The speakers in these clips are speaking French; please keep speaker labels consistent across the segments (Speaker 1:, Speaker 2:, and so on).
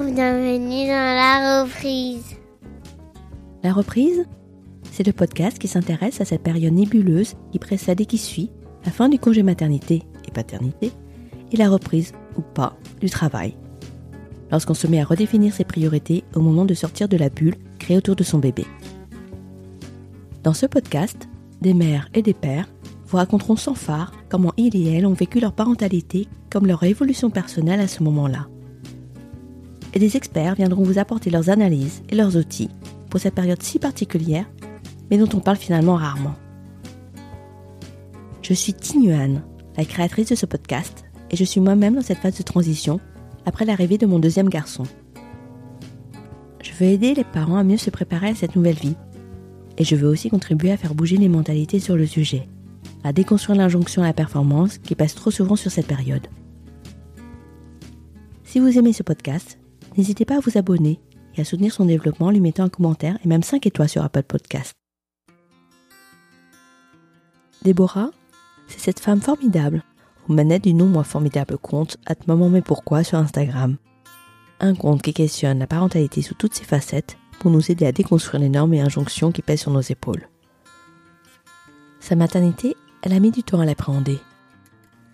Speaker 1: Bienvenue dans la reprise.
Speaker 2: La reprise C'est le podcast qui s'intéresse à cette période nébuleuse qui précède et qui suit la fin du congé maternité et paternité et la reprise, ou pas, du travail. Lorsqu'on se met à redéfinir ses priorités au moment de sortir de la bulle créée autour de son bébé. Dans ce podcast, des mères et des pères vous raconteront sans phare comment ils et elles ont vécu leur parentalité comme leur évolution personnelle à ce moment-là. Et des experts viendront vous apporter leurs analyses et leurs outils pour cette période si particulière, mais dont on parle finalement rarement. Je suis Tinuan, la créatrice de ce podcast, et je suis moi-même dans cette phase de transition après l'arrivée de mon deuxième garçon. Je veux aider les parents à mieux se préparer à cette nouvelle vie, et je veux aussi contribuer à faire bouger les mentalités sur le sujet, à déconstruire l'injonction à la performance qui passe trop souvent sur cette période. Si vous aimez ce podcast, n'hésitez pas à vous abonner et à soutenir son développement en lui mettant un commentaire et même 5 étoiles sur Apple Podcast. Déborah, c'est cette femme formidable, aux manettes du non moins formidable compte at maman mais pourquoi sur Instagram. Un compte qui questionne la parentalité sous toutes ses facettes pour nous aider à déconstruire les normes et injonctions qui pèsent sur nos épaules. Sa maternité, elle a mis du temps à l'appréhender.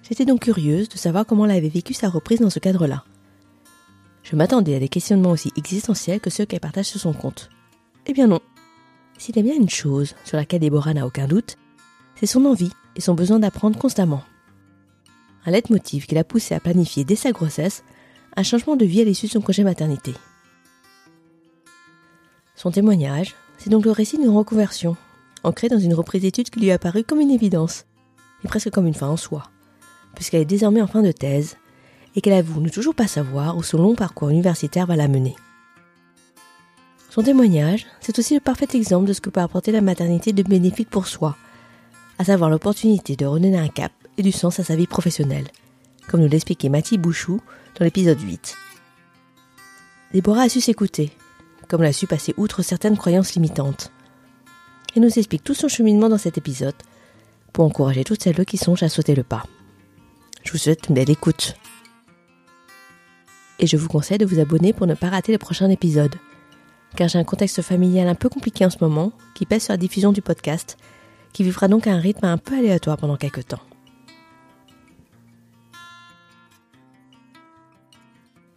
Speaker 2: J'étais donc curieuse de savoir comment elle avait vécu sa reprise dans ce cadre-là. Je m'attendais à des questionnements aussi existentiels que ceux qu'elle partage sur son compte. Eh bien non. S'il y a bien une chose sur laquelle Déborah n'a aucun doute, c'est son envie et son besoin d'apprendre constamment. Un leitmotiv qui l'a poussé à planifier dès sa grossesse un changement de vie à l'issue de son congé maternité. Son témoignage, c'est donc le récit d'une reconversion, ancrée dans une reprise d'études qui lui a apparu comme une évidence, et presque comme une fin en soi, puisqu'elle est désormais en fin de thèse et qu'elle avoue ne toujours pas savoir où son long parcours universitaire va la mener. Son témoignage, c'est aussi le parfait exemple de ce que peut apporter la maternité de bénéfique pour soi, à savoir l'opportunité de redonner un cap et du sens à sa vie professionnelle, comme nous l'expliquait Mathilde Bouchou dans l'épisode 8. Déborah a su s'écouter, comme elle a su passer outre certaines croyances limitantes. Elle nous explique tout son cheminement dans cet épisode pour encourager toutes celles qui songent à sauter le pas. Je vous souhaite une belle écoute et je vous conseille de vous abonner pour ne pas rater le prochain épisode. Car j'ai un contexte familial un peu compliqué en ce moment qui pèse sur la diffusion du podcast, qui vivra donc à un rythme un peu aléatoire pendant quelques temps.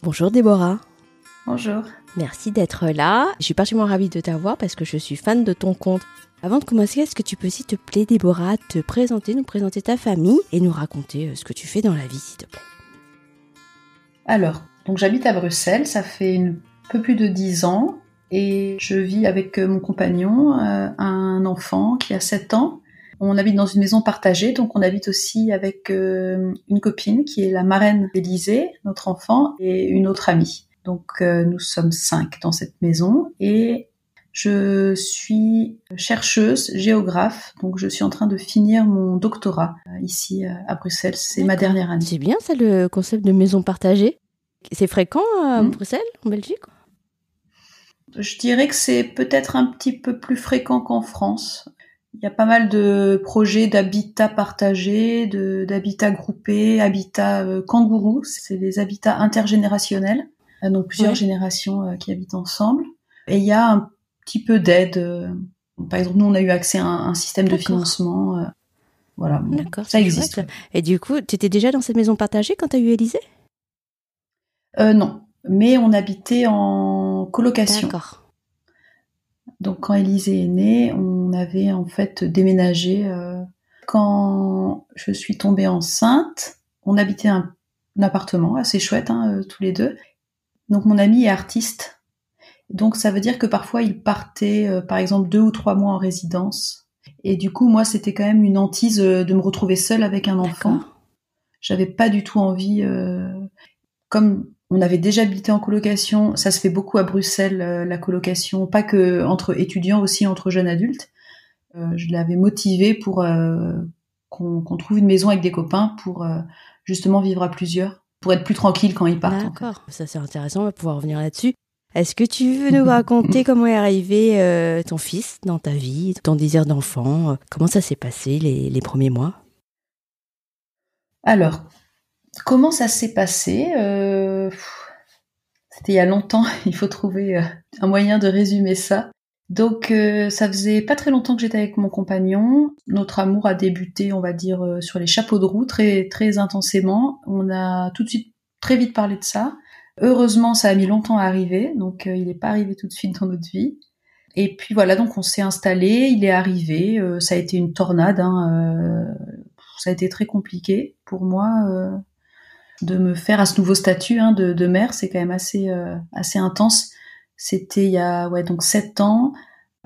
Speaker 2: Bonjour Déborah.
Speaker 3: Bonjour.
Speaker 2: Merci d'être là. Je suis particulièrement ravie de t'avoir parce que je suis fan de ton compte. Avant de commencer, est-ce que tu peux, s'il te plaît, Déborah, te présenter, nous présenter ta famille et nous raconter euh, ce que tu fais dans la vie, s'il te plaît?
Speaker 3: Alors, donc j'habite à Bruxelles, ça fait un peu plus de dix ans et je vis avec euh, mon compagnon, euh, un enfant qui a 7 ans. On habite dans une maison partagée, donc on habite aussi avec euh, une copine qui est la marraine d'Élysée, notre enfant, et une autre amie. Donc nous sommes cinq dans cette maison et je suis chercheuse, géographe, donc je suis en train de finir mon doctorat ici à Bruxelles. C'est ma dernière année.
Speaker 2: C'est bien ça le concept de maison partagée? C'est fréquent à hmm. Bruxelles, en Belgique
Speaker 3: Je dirais que c'est peut-être un petit peu plus fréquent qu'en France. Il y a pas mal de projets d'habitat partagé, d'habitat groupé, habitat euh, kangourou. C'est des habitats intergénérationnels, euh, donc plusieurs générations euh, qui habitent ensemble. Et il y a un petit peu d'aide. Par exemple, nous, on a eu accès à un, système de financement. voilà,
Speaker 2: D'accord, ça existe. Et du coup, tu étais déjà dans cette maison partagée quand tu as eu Élysée?
Speaker 3: Euh, non, mais on habitait en colocation.
Speaker 2: D'accord.
Speaker 3: Donc quand Élisée est née, on avait en fait déménagé. Euh, quand je suis tombée enceinte, on habitait un, appartement assez chouette hein, euh, tous les deux. Donc mon ami est artiste, donc ça veut dire que parfois il partait, euh, par exemple deux ou trois mois en résidence. Et du coup moi c'était quand même une hantise de me retrouver seule avec un enfant. J'avais pas du tout envie. comme on avait déjà habité en colocation, ça se fait beaucoup à Bruxelles, euh, la colocation, pas que entre étudiants, aussi entre jeunes adultes. Euh, je l'avais motivé pour euh, qu'on trouve une maison avec des copains pour justement vivre à plusieurs, pour être plus tranquille quand ils partent.
Speaker 2: D'accord, ça c'est intéressant, on va pouvoir revenir là-dessus. Est-ce que tu veux nous raconter comment est arrivé ton fils dans ta vie, ton désir d'enfant Comment ça s'est passé les, les premiers mois?
Speaker 3: Alors, Comment ça s'est passé? C'était il y a longtemps. Il faut trouver euh, un moyen de résumer ça. Donc euh, ça faisait pas très longtemps que j'étais avec mon compagnon. Notre amour a débuté, on va dire, euh, sur les chapeaux de roue très intensément. On a tout de suite très vite parlé de ça. Heureusement, ça a mis longtemps à arriver, donc il n'est pas arrivé tout de suite dans notre vie. Et puis voilà, donc on s'est installé, il est arrivé, ça a été une tornade, hein, ça a été très compliqué pour moi de me faire à ce nouveau statut hein, de, de, mère, c'est quand même assez euh, assez intense. C'était il y a ouais donc sept ans.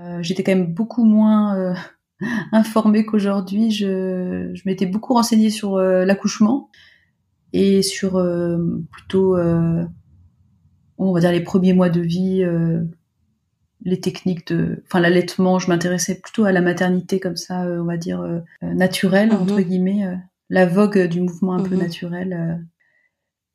Speaker 3: Euh, j'étais quand même beaucoup moins euh, informée qu'aujourd'hui. Je, je m'étais beaucoup renseignée sur l'accouchement et sur plutôt on va dire les premiers mois de vie, les techniques de, enfin l'allaitement. Je m'intéressais plutôt à la maternité comme ça, on va dire naturelle mm-hmm. entre guillemets, la vogue du mouvement un peu mm-hmm. naturel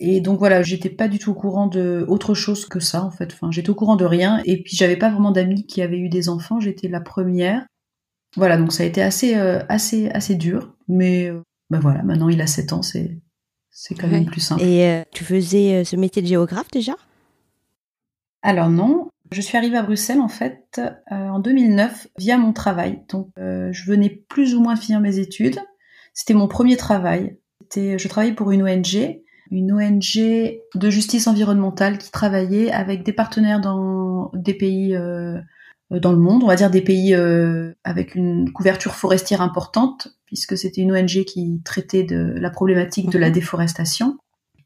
Speaker 3: et donc voilà, j'étais pas du tout au courant de autre chose que ça en fait. Enfin, j'étais au courant de rien. Et puis j'avais pas vraiment d'amis qui avaient eu des enfants. J'étais la première. Voilà, donc ça a été assez euh, assez assez dur. Mais euh, ben voilà, maintenant il a 7 ans, c'est c'est quand même plus simple.
Speaker 2: Et euh, tu faisais ce métier de géographe déjà?
Speaker 3: Alors non, je suis arrivée à Bruxelles en fait en 2009 via mon travail. Donc je venais plus ou moins finir mes études. C'était mon premier travail. C'était, je travaillais pour une ONG une ONG de justice environnementale qui travaillait avec des partenaires dans des pays euh, dans le monde, on va dire des pays euh, avec une couverture forestière importante, puisque c'était une ONG qui traitait de la problématique de la mhm. déforestation.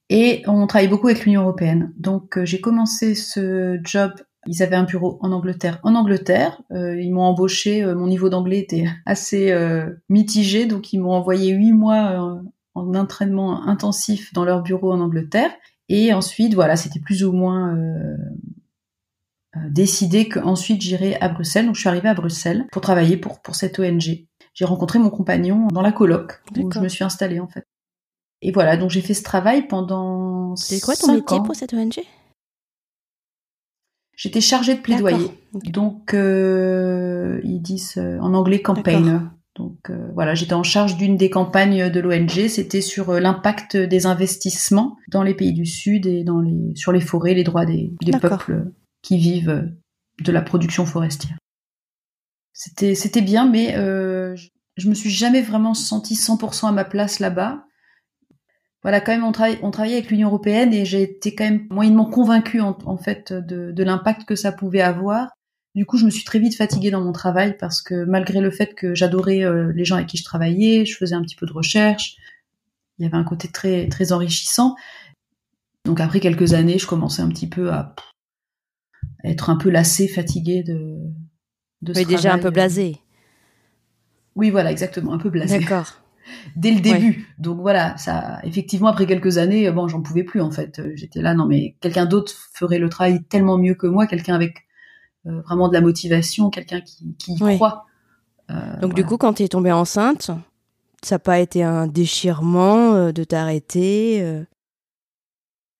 Speaker 3: Et on travaille beaucoup avec l'Union européenne. Donc euh, j'ai commencé ce job. Ils avaient un bureau en Angleterre. En Angleterre, ils m'ont embauché. mon niveau d'anglais était assez mitigé, donc ils m'ont envoyé huit mois en entraînement intensif dans leur bureau en Angleterre. Et ensuite, voilà, c'était plus ou moins euh, euh décidé qu'ensuite j'irais à Bruxelles. Donc je suis arrivée à Bruxelles pour travailler pour, pour cette ONG. J'ai rencontré mon compagnon dans la coloc où je me suis installée en fait. Et voilà, donc j'ai fait ce travail pendant.
Speaker 2: C'est quoi ton métier pour cette ONG
Speaker 3: J'étais chargée de plaidoyer. Donc euh, ils disent en anglais campaigner. Donc euh, voilà, j'étais en charge d'une des campagnes de l'ONG, c'était sur euh, l'impact des investissements dans les pays du Sud et dans les, sur les forêts, les droits des, des peuples qui vivent euh, de la production forestière. C'était c'était bien, mais euh, je me suis jamais vraiment sentie 100% à ma place là-bas. Voilà, quand même, on, travaille, on travaillait avec l'Union européenne et j'ai été quand même moyennement convaincue en, en fait de, de l'impact que ça pouvait avoir du coup, je me suis très vite fatiguée dans mon travail parce que malgré le fait que j'adorais euh, les gens avec qui je travaillais, je faisais un petit peu de recherche, il y avait un côté très très enrichissant. Donc après quelques années, je commençais un petit peu à être un peu lassée, fatiguée de de
Speaker 2: oui, déjà un peu blasée.
Speaker 3: Oui, voilà, exactement, un peu blasée.
Speaker 2: D'accord.
Speaker 3: Dès le début. Donc voilà, ça, effectivement, après quelques années, bon, j'en pouvais plus en fait. J'étais là, non mais quelqu'un d'autre ferait le travail tellement mieux que moi, quelqu'un avec euh, vraiment de la motivation, quelqu'un qui, qui y croit.
Speaker 2: Euh, Donc du coup, quand tu es tombée enceinte, ça n'a pas été un déchirement euh, de t'arrêter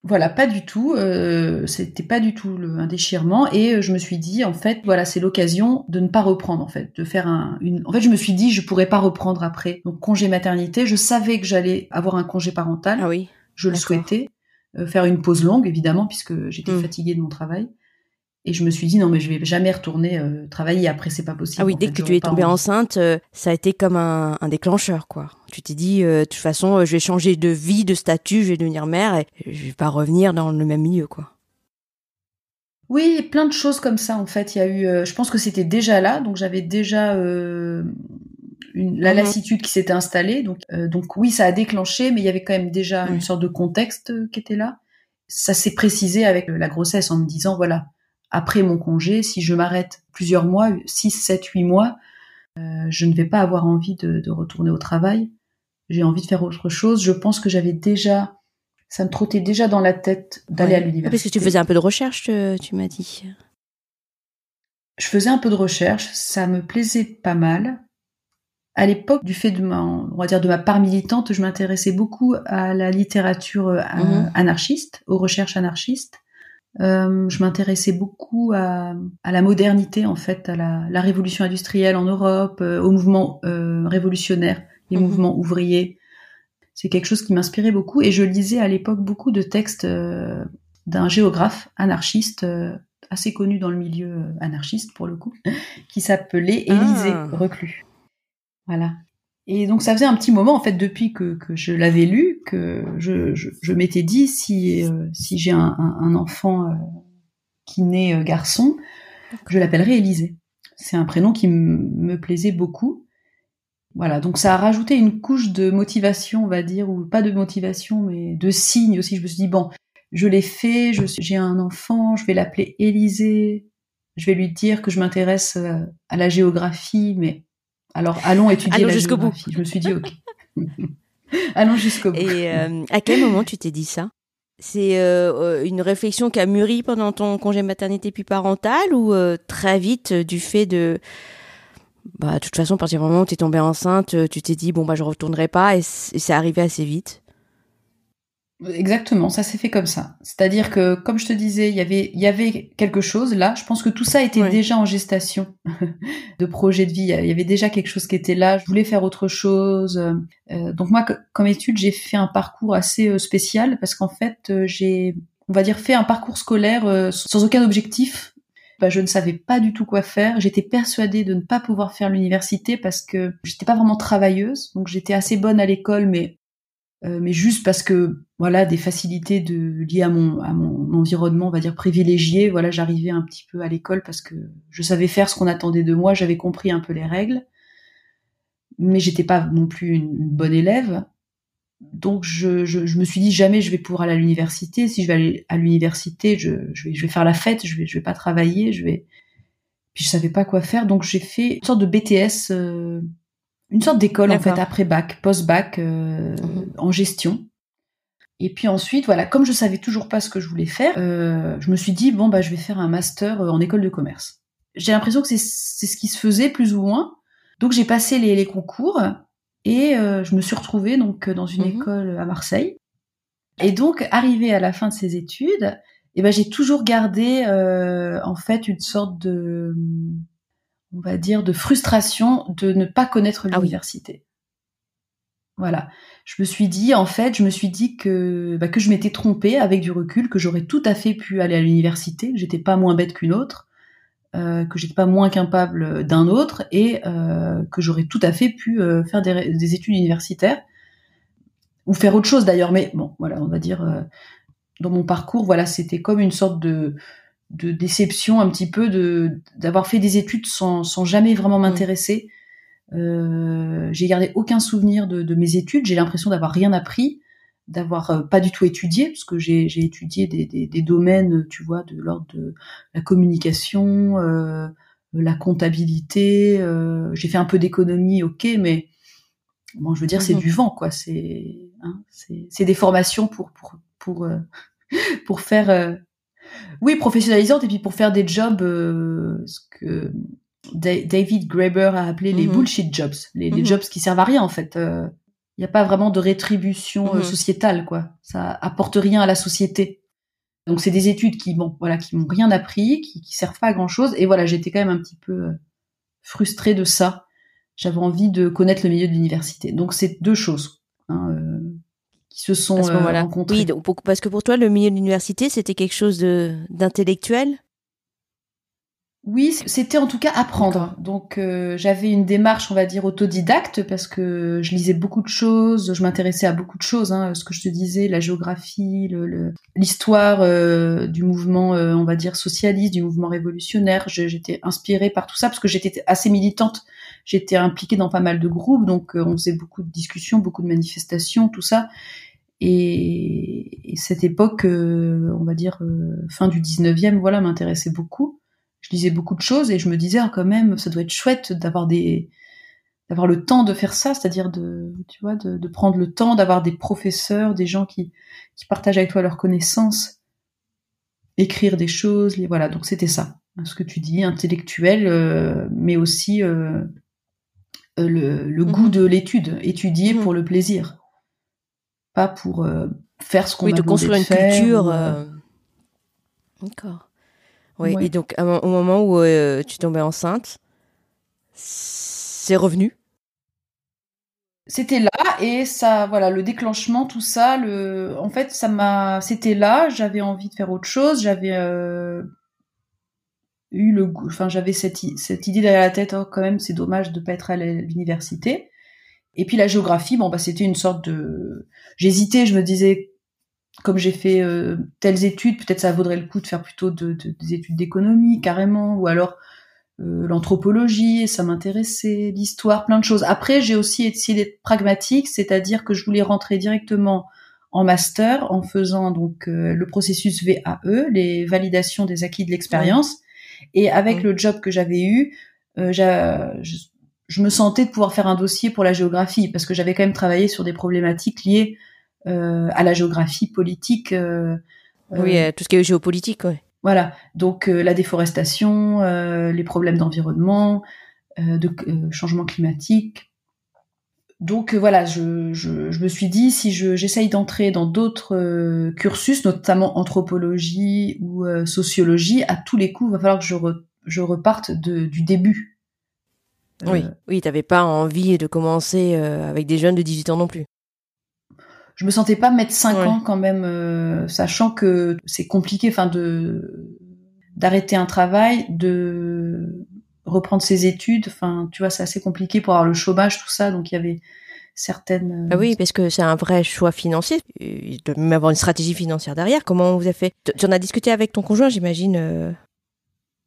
Speaker 3: voilà, pas du tout. Euh, c'était pas du tout le, un déchirement. Et je me suis dit, en fait, voilà, c'est l'occasion de ne pas reprendre, en fait, de faire un. Une... En fait, je me suis dit, je pourrais pas reprendre après. Donc congé maternité. Je savais que j'allais avoir un congé parental.
Speaker 2: Ah oui.
Speaker 3: Je le souhaitais. faire une pause longue, évidemment, puisque j'étais hmm. fatiguée de mon travail. Et je me suis dit non mais je vais jamais retourner euh, travailler après c'est pas possible.
Speaker 2: Ah oui dès que tu es tombée enceinte euh, ça a été comme un, un déclencheur quoi. Tu t'es dit euh, de toute façon je vais changer de vie de statut je vais devenir mère et je vais pas revenir dans le même milieu quoi.
Speaker 3: Oui plein de choses comme ça en fait il y a eu je pense que c'était déjà là donc j'avais déjà une, la mhm. lassitude qui s'était installée donc donc oui ça a déclenché mais il y avait quand même déjà une sorte de contexte qui était là. Ça s'est précisé avec la grossesse en me disant voilà après mon congé, si je m'arrête plusieurs mois, 6, 7, 8 mois, euh, je ne vais pas avoir envie de, retourner au travail. J'ai envie de faire autre chose. Je pense que j'avais déjà, ça me trottait déjà dans la tête d'aller à l'université.
Speaker 2: Parce que tu faisais un peu de recherche, tu m'as dit.
Speaker 3: Je faisais un peu de recherche, ça me plaisait pas mal. À l'époque, du fait de ma, on va dire de ma part militante, je m'intéressais beaucoup à la littérature euh, mhm. anarchiste, aux recherches anarchistes. Euh, je m'intéressais beaucoup à, à, la modernité, en fait, à la, la révolution industrielle en Europe, euh, au mouvement euh, révolutionnaire, les mhm. mouvements ouvriers. C'est quelque chose qui m'inspirait beaucoup et je lisais à l'époque beaucoup de textes d'un géographe anarchiste assez connu dans le milieu anarchiste pour le coup, qui s'appelait Élisée
Speaker 2: Ah.
Speaker 3: Reclus. Voilà. Et donc ça faisait un petit moment en fait depuis que, que je l'avais lu que je, je, je m'étais dit si euh, si j'ai un, un, un enfant euh, qui naît euh, garçon, je l'appellerai Élisée. C'est un prénom qui me plaisait beaucoup. Voilà, donc ça a rajouté une couche de motivation, on va dire, ou pas de motivation, mais de signe aussi. Je me suis dit bon, je l'ai fait, j'ai un enfant, je vais l'appeler Élisée. Je vais lui dire que je m'intéresse euh, à la géographie, mais alors allons étudier
Speaker 2: Allons jusqu'au bout.
Speaker 3: Je me suis dit ok. allons jusqu'au bout.
Speaker 2: Et euh, à quel moment tu t'es dit ça? C'est euh, euh, une réflexion qui a mûri pendant ton congé maternité puis parental ou euh, très vite du fait de bah de toute façon à partir du moment où tu es tombée enceinte, tu t'es dit bon bah je retournerai pas et c'est arrivé assez vite?
Speaker 3: Exactement, ça s'est fait comme ça. C'est-à-dire que, comme je te disais, il y avait, il y avait quelque chose là. Je pense que tout ça était déjà en gestation de projet de vie. Il y avait déjà quelque chose qui était là. Je voulais faire autre chose. Euh, donc moi, co- comme étude, j'ai fait un parcours assez euh, spécial parce qu'en fait, euh, j'ai, on va dire, fait un parcours scolaire euh, sans aucun objectif. Bah, je ne savais pas du tout quoi faire. J'étais persuadée de ne pas pouvoir faire l'université parce que j'étais pas vraiment travailleuse. Donc j'étais assez bonne à l'école, mais euh, mais juste parce que voilà des facilités de liées à mon environnement on va dire privilégié voilà j'arrivais un petit peu à l'école parce que je savais faire ce qu'on attendait de moi j'avais compris un peu les règles mais j'étais pas non plus une, bonne élève. Donc je, je, me suis dit jamais je vais pouvoir aller à l'université. Si je vais aller à l'université je, je vais je vais faire la fête je vais je vais pas travailler je vais puis je savais pas quoi faire. Donc j'ai fait une sorte de BTS euh, une sorte d'école en fait après bac post bac
Speaker 2: Mhm.
Speaker 3: en gestion et puis ensuite, voilà, comme je savais toujours pas ce que je voulais faire, euh, je me suis dit bon bah je vais faire un master euh, en école de commerce. J'ai l'impression que c'est c'est ce qui se faisait plus ou moins. Donc j'ai passé les, les concours et euh, je me suis retrouvée donc euh, dans une
Speaker 2: Mhm.
Speaker 3: école à Marseille. Et donc arrivée à la fin de ces études, eh ben j'ai toujours gardé euh, en fait une sorte de on va dire de frustration de ne pas connaître
Speaker 2: Ah oui.
Speaker 3: l'université. Voilà je me suis dit, en fait, je me suis dit que, bah, que je m'étais trompée avec du recul, que j'aurais tout à fait pu aller à l'université, que j'étais pas moins bête qu'une autre, euh, que j'étais pas moins capable d'un autre, et euh, que j'aurais tout à fait pu euh, faire des, des études universitaires ou faire autre chose d'ailleurs. Mais bon, voilà, on va dire dans mon parcours, voilà, c'était comme une sorte de de déception un petit peu de d'avoir fait des études sans sans jamais vraiment m'intéresser. Euh, j'ai gardé aucun souvenir de, de mes études. J'ai l'impression d'avoir rien appris, d'avoir euh, pas du tout étudié, parce que j'ai j'ai étudié des, des, des domaines, tu vois, de l'ordre de la communication, euh, la comptabilité. euh, j'ai fait un peu d'économie, ok, mais bon, je veux dire, c'est
Speaker 2: Mhm.
Speaker 3: du vent, quoi. C'est hein, c'est c'est des formations pour pour pour pour faire oui professionnalisantes et puis pour faire des jobs euh, ce que Da- David Graeber a appelé les
Speaker 2: Mhm.
Speaker 3: bullshit jobs, les, les
Speaker 2: Mhm.
Speaker 3: jobs qui servent à rien en fait. Il n'y a pas vraiment de rétribution euh,
Speaker 2: Mhm.
Speaker 3: sociétale, quoi. Ça apporte rien à la société. Donc c'est des études qui, bon, voilà, qui m'ont rien appris, qui, qui servent pas à grand chose. Et voilà, j'étais quand même un petit peu euh, frustrée de ça. J'avais envie de connaître le milieu de l'université. Donc c'est deux choses hein, euh, qui se sont euh,
Speaker 2: moment-là.
Speaker 3: rencontrées.
Speaker 2: Oui, donc, pour- parce que pour toi, le milieu de l'université, c'était quelque chose de d'intellectuel?
Speaker 3: Oui, c'était en tout cas apprendre. Donc euh, j'avais une démarche, on va dire, autodidacte parce que je lisais beaucoup de choses, je m'intéressais à beaucoup de choses. Hein, ce que je te disais, la géographie, le- le- l'histoire euh, du mouvement, euh, on va dire, socialiste, du mouvement révolutionnaire. J'étais inspirée par tout ça parce que j'étais assez militante. J'étais impliquée dans pas mal de groupes, donc on faisait beaucoup de discussions, beaucoup de manifestations, tout ça. Et, et cette époque, euh, on va dire, euh, fin du 19e, voilà, m'intéressait beaucoup je lisais beaucoup de choses et je me disais ah, quand même ça doit être chouette d'avoir des d'avoir le temps de faire ça c'est-à-dire de tu vois de, de prendre le temps d'avoir des professeurs des gens qui qui partagent avec toi leurs connaissances écrire des choses les voilà donc c'était ça hein, ce que tu dis intellectuel euh, mais aussi euh, euh, le, le
Speaker 2: Mhm.
Speaker 3: goût de l'étude étudier
Speaker 2: Mhm.
Speaker 3: pour le plaisir pas pour euh, faire ce qu'on
Speaker 2: Oui,
Speaker 3: m'a
Speaker 2: de construire une
Speaker 3: faire,
Speaker 2: culture.
Speaker 3: ou, euh,
Speaker 2: euh, D'accord. Oui,
Speaker 3: Ouais.
Speaker 2: et donc au moment où tu tombais enceinte, c'est revenu?
Speaker 3: c'était là et ça, voilà, le déclenchement, tout ça, le, en fait, ça m'a, c'était là. J'avais envie de faire autre chose. J'avais euh, eu le, enfin, j'avais cette, cette idée derrière la tête. Oh, quand même, c'est dommage de pas être à l'université. Et puis la géographie, bon, bah, c'était une sorte de, j'hésitais. Je me disais, comme j'ai fait euh, telles études, peut-être ça vaudrait le coup de faire plutôt de, de, des études d'économie carrément, ou alors euh, l'anthropologie, ça m'intéressait, l'histoire, plein de choses. Après, j'ai aussi essayé d'être pragmatique, c'est-à-dire que je voulais rentrer directement en master en faisant donc euh, le processus VAE, les validations des acquis de l'expérience. Et avec le job que j'avais eu, euh, je, je, me sentais de pouvoir faire un dossier pour la géographie parce que j'avais quand même travaillé sur des problématiques liées à la géographie politique.
Speaker 2: oui, tout ce qui est géopolitique, ouais.
Speaker 3: Voilà, donc euh, la déforestation, euh, les problèmes d'environnement, euh, de changement climatique. Donc voilà, je, je, je, me suis dit si j'essaye d'entrer dans d'autres cursus, notamment anthropologie ou sociologie, à tous les coups, il va falloir que je, je reparte de, du début.
Speaker 2: Oui, oui, t'avais pas envie de commencer avec des jeunes de 18 ans non plus
Speaker 3: je me sentais pas mettre cinq ans quand même, euh, sachant que c'est compliqué, enfin de d'arrêter un travail, de reprendre ses études, enfin tu vois c'est assez compliqué pour avoir le chômage tout ça, donc il y avait certaines.
Speaker 2: Ah oui, parce que c'est un vrai choix financier. Il doit même avoir une stratégie financière derrière. Comment vous avez fait? Tu en as discuté avec ton conjoint, j'imagine.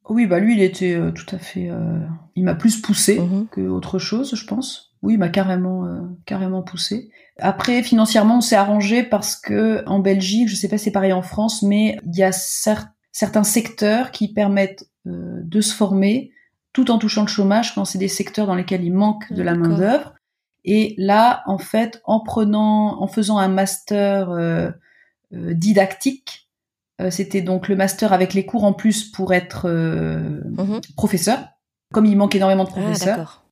Speaker 2: Euh
Speaker 3: oui, bah lui, il était euh, tout à fait. il m'a plus poussé mmh que autre chose, je pense. Oui, il m'a carrément, carrément poussé. Après, financièrement, on s'est arrangé parce que en Belgique, je sais pas si c'est pareil en France, mais il y a certains secteurs qui permettent euh, de se former tout en touchant le chômage quand c'est des secteurs dans lesquels il manque de la main d'œuvre. Et là, en fait, en prenant, en faisant un master euh, euh, didactique, c'était donc le master avec les cours en plus pour être mhm. professeur. Comme il manque énormément de ah, professeurs.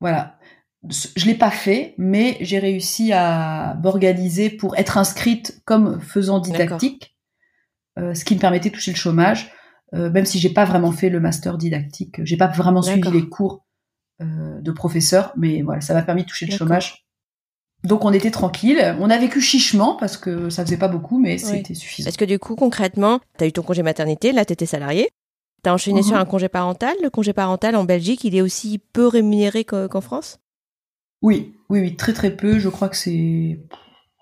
Speaker 3: voilà je l'ai pas fait, mais j'ai réussi à m'organiser pour être inscrite comme faisant didactique, euh, ce qui me permettait de toucher le chômage, euh, même si j'ai pas vraiment fait le master didactique, j'ai pas vraiment suivi les cours euh, de professeur, mais voilà, ça m'a permis de toucher le chômage. Donc on était tranquille, on a vécu chichement parce que ça faisait pas beaucoup, mais c'était suffisant.
Speaker 2: Est-ce que du coup concrètement, tu as eu ton congé maternité, là tu étais salarié, tu as enchaîné sur mhm. un congé parental. Le congé parental en Belgique, il est aussi peu rémunéré qu'en France?
Speaker 3: Oui, oui, oui, très très peu. Je crois que c'est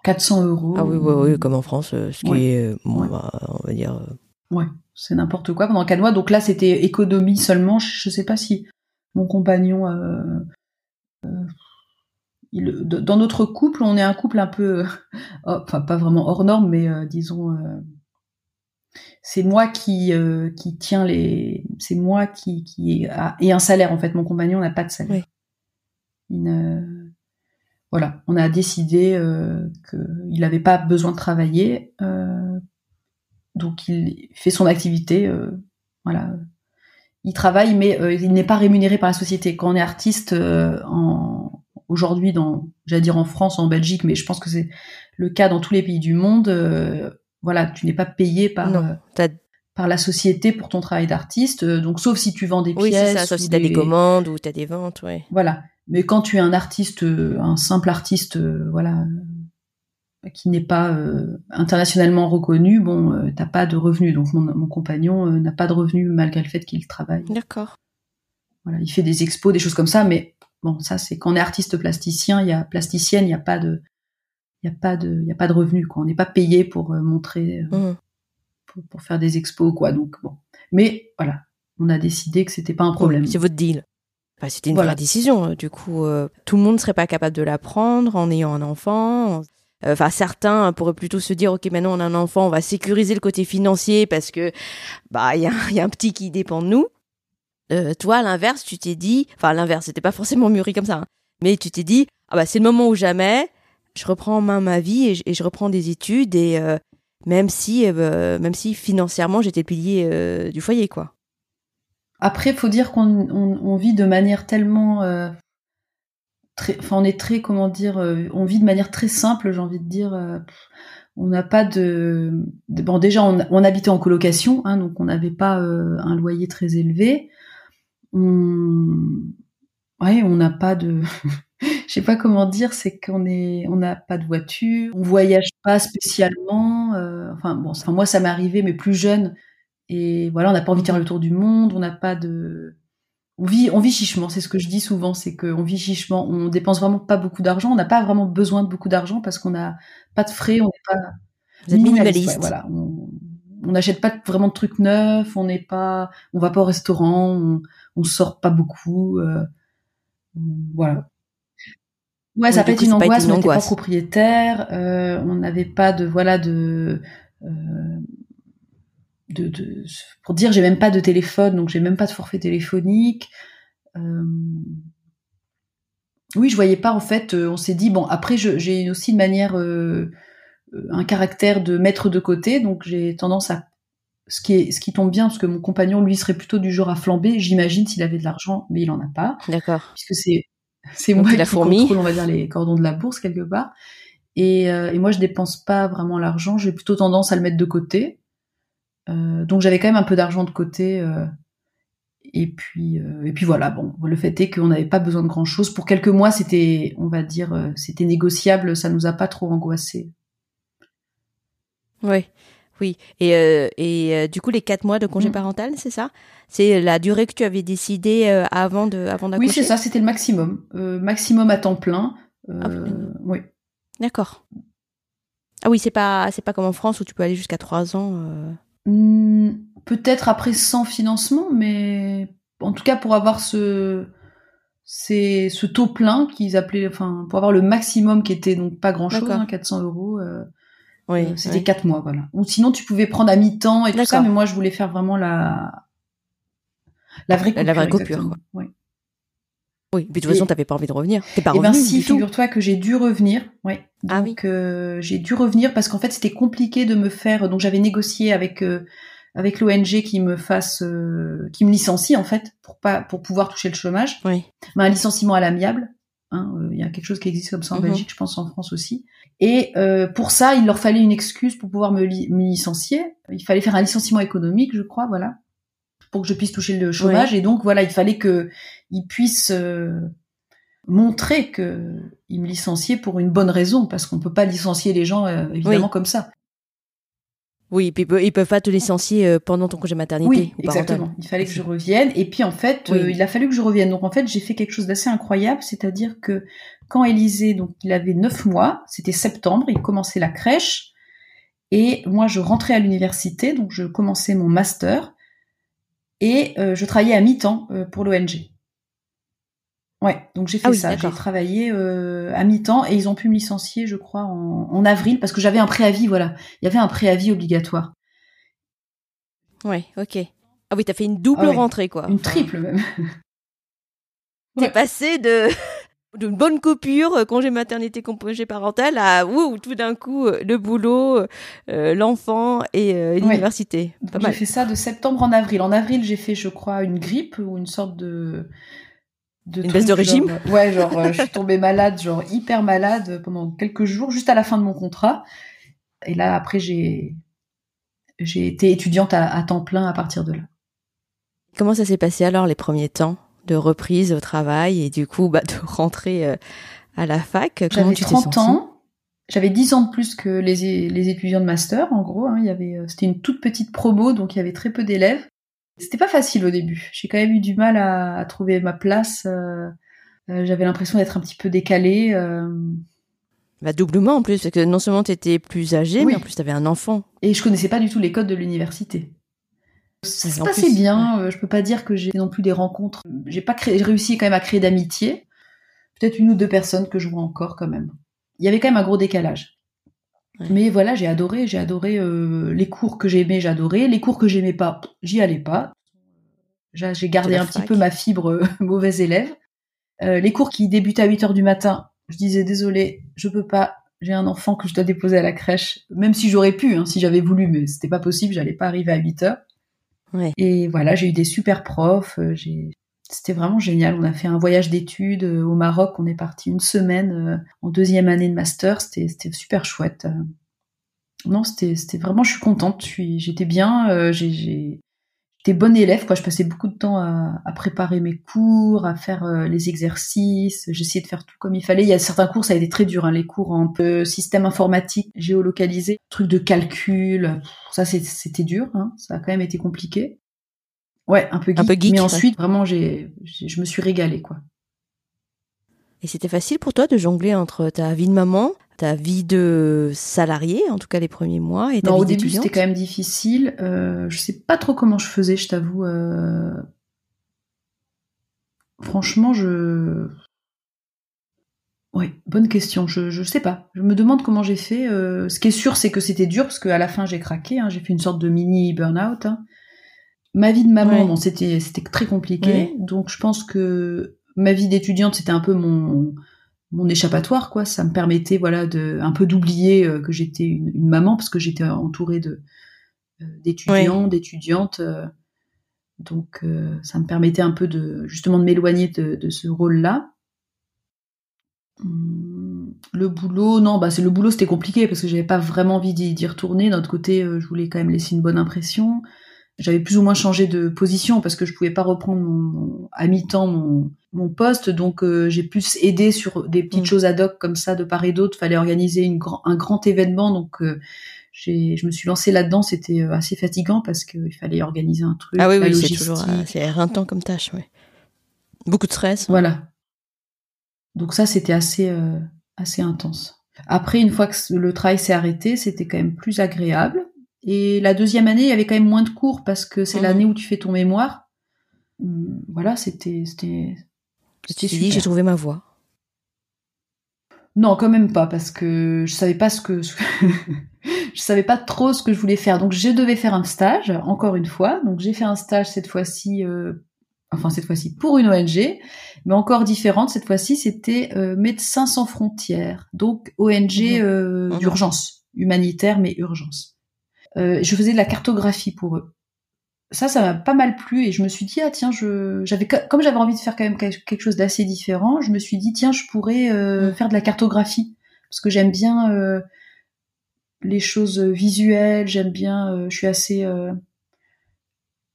Speaker 3: 400 euros.
Speaker 2: Ah oui, oui, oui, comme en France, euh, ce qui est, bon, bah, on va dire. Euh,
Speaker 3: ouais, c'est n'importe quoi pendant quatre mois. Donc là, c'était économie seulement. Je, sais pas si mon compagnon. Euh, il, dans notre couple, on est un couple un peu, enfin pas vraiment hors norme, mais disons, c'est moi qui qui tient les, c'est moi qui qui et un salaire en fait. Mon compagnon n'a pas de salaire. Voilà, on a décidé euh, qu'il n'avait pas besoin de travailler, euh, donc il fait son activité. Euh, voilà, il travaille, mais il n'est pas rémunéré par la société. Quand on est artiste, en, aujourd'hui, dans, j'allais dire en France, en Belgique, mais je pense que c'est le cas dans tous les pays du monde. voilà, tu n'es pas payé par par la société pour ton travail d'artiste. Donc, sauf si tu vends des pièces. Oui,
Speaker 2: ça, sauf si tu as des commandes ou tu as des ventes, ouais.
Speaker 3: Voilà. Mais quand tu es un artiste, euh, un simple artiste, euh, voilà, euh, qui n'est pas internationalement reconnu, bon, t'as pas de revenus. Donc mon, compagnon n'a pas de revenus malgré le fait qu'il travaille.
Speaker 2: D'accord.
Speaker 3: Voilà, il fait des expos, des choses comme ça, mais bon, ça c'est quand on est artiste plasticien, il y a plasticienne, il n'y a pas de, il y a pas de, il y a pas de revenus. Quoi. On n'est pas payé pour montrer, mmh. pour, faire des expos, quoi. Donc bon, mais voilà, on a décidé que c'était pas un problème.
Speaker 2: c'est votre deal. C'était une vraie décision. Euh, du coup, euh, tout le monde ne serait pas capable de la prendre en ayant un enfant. Euh, enfin, certains pourraient plutôt se dire, ok, maintenant on a un enfant, on va sécuriser le côté financier parce que bah il y, y, a un petit qui dépend de nous. Toi, à l'inverse, tu t'es dit, enfin l'inverse, c'était pas forcément mûri comme ça, hein, mais tu t'es dit, ah bah c'est le moment ou jamais. Je reprends en main ma vie et je, reprends des études et même si même si financièrement j'étais pilier du foyer, quoi.
Speaker 3: Après, faut dire qu'on on, vit de manière tellement, euh, enfin, on est très, comment dire, euh, on vit de manière très simple, j'ai envie de dire. Euh, on n'a pas de, bon, déjà, on, on, habitait en colocation, hein, donc on n'avait pas un loyer très élevé. On, Ouais, on n'a pas de, je sais pas comment dire, c'est qu'on est, on n'a pas de voiture, on voyage pas spécialement. Euh, enfin bon, enfin moi ça m'est arrivé, mais plus jeune. Et voilà, on n'a pas envie de faire le tour du monde, on n'a pas de, on vit, on vit chichement. C'est ce que je dis souvent, c'est qu'on vit chichement. On dépense vraiment pas beaucoup d'argent. On n'a pas vraiment besoin de beaucoup d'argent parce qu'on n'a pas de frais. On n'est pas
Speaker 2: Vous êtes minimaliste.
Speaker 3: voilà, on n'achète pas vraiment de trucs neufs. On n'est pas, on va pas au restaurant. On, on sort pas beaucoup. Euh, voilà. Ouais, ça peut être une angoisse. on n'était pas propriétaire. Euh, on n'avait pas de voilà de, euh, de, de pour dire j'ai même pas de téléphone, donc j'ai même pas de forfait téléphonique. Euh, oui, je voyais pas en fait. Euh, on s'est dit bon après j'ai aussi une manière, euh, un caractère de mettre de côté, donc j'ai tendance à ce qui est ce qui tombe bien parce que mon compagnon lui serait plutôt du genre à flamber. J'imagine s'il avait de l'argent, mais il en a pas.
Speaker 2: D'accord.
Speaker 3: Puisque c'est c'est moi qui contrôle, on va dire, les cordons de la bourse quelque part. Et, euh, et moi, je dépense pas vraiment l'argent. J'ai plutôt tendance à le mettre de côté. Euh, donc j'avais quand même un peu d'argent de côté. Euh, et puis euh, et puis voilà. Bon, le fait est qu'on n'avait pas besoin de grand chose. Pour quelques mois, c'était, on va dire, euh, c'était négociable. Ça nous a pas trop angoissé.
Speaker 2: Oui. Oui, et, euh, et euh, du coup, les quatre mois de congé mmh. parental, c'est ça? C'est la durée que tu avais décidé euh, avant de avant d'accoucher?
Speaker 3: Oui, c'est ça, c'était le maximum. maximum à temps plein. Ah, oui.
Speaker 2: D'accord. Ah oui, c'est pas c'est pas comme en France où tu peux aller jusqu'à trois ans.
Speaker 3: Mmh, peut-être après sans financement, mais en tout cas pour avoir ce c'est ce taux plein qu'ils appelaient, enfin pour avoir le maximum qui était donc pas grand chose, hein, 400 euros. Oui, euh, C'était quatre mois, voilà. Ou sinon, tu pouvais prendre à mi-temps et tout ça, mais moi, je voulais faire vraiment la la vraie coupure.
Speaker 2: La vraie coupure. Oui. Oui, puis de toute façon, t'avais pas envie de revenir. T'es pas
Speaker 3: eh
Speaker 2: ben
Speaker 3: si, figure-toi que j'ai dû revenir. Ouais. Ah donc euh, j'ai dû revenir parce qu'en fait c'était compliqué de me faire. Donc j'avais négocié avec euh, avec l'ONG qui me fasse, euh, qui me licencie en fait pour pas pour pouvoir toucher le chômage.
Speaker 2: Oui.
Speaker 3: Mais un licenciement à l'amiable. Hein, il y a quelque chose qui existe comme ça en mhm. Belgique, je pense en France aussi. Et euh, pour ça, il leur fallait une excuse pour pouvoir me, licencier. Il fallait faire un licenciement économique, je crois, voilà, pour que je puisse toucher le chômage. Et donc voilà, il fallait que ils puissent euh, montrer que ils me licenciaient pour une bonne raison, parce qu'on peut pas licencier les gens euh, évidemment comme ça.
Speaker 2: Oui, puis ils peuvent pas te licencier euh, pendant ton congé maternité.
Speaker 3: Oui, exactement. Il fallait que je revienne. Et puis en fait, euh, il a fallu que je revienne. Donc en fait, j'ai fait quelque chose d'assez incroyable, c'est-à-dire que quand Élisée, donc il avait neuf mois, c'était septembre, il commençait la crèche, et moi je rentrais à l'université, donc je commençais mon master, et euh, je travaillais à mi-temps pour l'ONG. Ouais, donc j'ai fait ah ça. J'ai travaillé euh, à mi-temps et ils ont pu me licencier, je crois, en, en avril parce que j'avais un préavis. Voilà, il y avait un préavis obligatoire.
Speaker 2: Ouais, ok. Ah oui, t'as fait une double ah rentrée, quoi.
Speaker 3: Une triple même.
Speaker 2: T'es passé de d'une bonne coupure, euh, congé maternité, congé parental, à ouh, tout d'un coup, euh, le boulot, euh, l'enfant et l'université.
Speaker 3: J'ai fait ça de septembre en avril. En avril, j'ai fait, je crois, une grippe ou une sorte de
Speaker 2: une baisse de régime
Speaker 3: Ouais, genre euh, je suis tombée malade, genre hyper malade pendant quelques jours, juste à la fin de mon contrat. Et là, après, j'ai j'ai été étudiante à, temps plein à partir de là.
Speaker 2: Comment ça s'est passé alors les premiers temps de reprise au travail et du coup bah, de rentrer euh, à la fac?
Speaker 3: J'avais 30 ans. J'avais 10 ans de plus que les, les étudiants de master, en gros. Hein, il y avait, euh, c'était une toute petite promo, donc il y avait très peu d'élèves. C'était pas facile au début. J'ai quand même eu du mal à, trouver ma place. Euh, euh, j'avais l'impression d'être un petit peu décalée. Euh.
Speaker 2: Bah, doublement en plus, parce que non seulement tu étais plus âgée, mais en plus tu avais un enfant.
Speaker 3: Et je connaissais pas du tout les codes de l'université. Ça se passait bien. Je peux pas dire que j'ai non plus des rencontres. J'ai pas créé, réussi quand même à créer d'amitié. Peut-être une ou deux personnes que je vois encore quand même. Il y avait quand même un gros décalage. Mais voilà, j'ai adoré, j'ai adoré euh, les cours que j'aimais, j'adorais. Les cours que j'aimais pas, j'y allais pas. J'ai gardé un petit peu ma fibre euh, mauvaise élève. Euh, les cours qui débutent à 8 heures du matin, je disais désolé, je peux pas, j'ai un enfant que je dois déposer à la crèche, même si j'aurais pu, hein, si j'avais voulu, mais c'était pas possible, j'allais pas arriver à 8 heures.
Speaker 2: Ouais.
Speaker 3: Et voilà, j'ai eu des super profs, j'ai c'était vraiment génial. On a fait un voyage d'études euh, au Maroc. On est parti une semaine euh, en deuxième année de master. C'était super chouette. Non, c'était vraiment. Je suis contente. J'étais bien. Euh, j'étais bonne élève, quoi. Je passais beaucoup de temps à, préparer mes cours, à faire euh, les exercices. J'essayais de faire tout comme il fallait. Il y a certains cours, ça a été très dur, hein, les cours un peu système informatique, géolocalisé, trucs de calcul. Ça, c'était dur. Hein. Ça a quand même été compliqué. Ouais, un peu geek. Un peu geek mais ensuite, vraiment, j'ai, je me suis régalée, quoi.
Speaker 2: Et c'était facile pour toi de jongler entre ta vie de maman, ta vie de salarié, en tout cas les premiers mois, et ta non,
Speaker 3: au début c'était quand même difficile. Euh, je sais pas trop comment je faisais, je t'avoue. Euh... Franchement, je. Ouais, bonne question. Je je sais pas. Je me demande comment j'ai fait. Euh... Ce qui est sûr, c'est que c'était dur parce qu'à la fin j'ai craqué. Hein. J'ai fait une sorte de mini burn-out. Hein. Ma vie de maman, bon, c'était c'était très compliqué. Donc je pense que ma vie d'étudiante, c'était un peu mon mon échappatoire quoi. Ça me permettait voilà de un peu d'oublier euh, que j'étais une, maman parce que j'étais entourée de euh, d'étudiants d'étudiantes euh, donc ça me permettait un peu de justement de m'éloigner de, ce rôle là hum, le boulot non bah c'est le boulot c'était compliqué parce que j'avais pas vraiment envie d'y retourner. D'un autre côté je voulais quand même laisser une bonne impression j'avais plus ou moins changé de position parce que je pouvais pas reprendre mon, à mi-temps mon, mon poste, donc euh, j'ai plus aidé sur des petites mm. choses ad hoc comme ça de part et d'autre. Fallait organiser une un grand événement, donc euh, je me suis lancée là-dedans. C'était euh, assez fatigant parce qu'il fallait organiser un truc.
Speaker 2: Ah oui, oui, c'est toujours c'est éreintant comme tâche, ouais. Beaucoup de stress.
Speaker 3: Voilà. Donc ça, c'était assez assez intense. Après, une fois que le travail s'est arrêté, c'était quand même plus agréable. Et la deuxième année, il y avait quand même moins de cours parce que c'est mhm. l'année où tu fais ton mémoire. Hum, voilà, c'était c'était
Speaker 2: c'était dit j'ai trouvé ma voie.
Speaker 3: Non, quand même pas parce que je savais pas ce que je savais pas trop ce que je voulais faire. Donc je devais faire un stage encore une fois. Donc j'ai fait un stage cette fois-ci euh, enfin cette fois-ci pour une ONG, mais encore différente. Cette fois-ci, c'était euh, Médecins sans frontières, donc ONG mhm. euh, mhm. d'urgence, humanitaire mais urgence. Euh, je faisais de la cartographie pour eux. Ça, ça m'a pas mal plu et je me suis dit ah tiens je j'avais comme j'avais envie de faire quand même quelque chose d'assez différent, je me suis dit tiens je pourrais euh, mm. faire de la cartographie parce que j'aime bien euh, les choses visuelles, j'aime bien, je suis assez,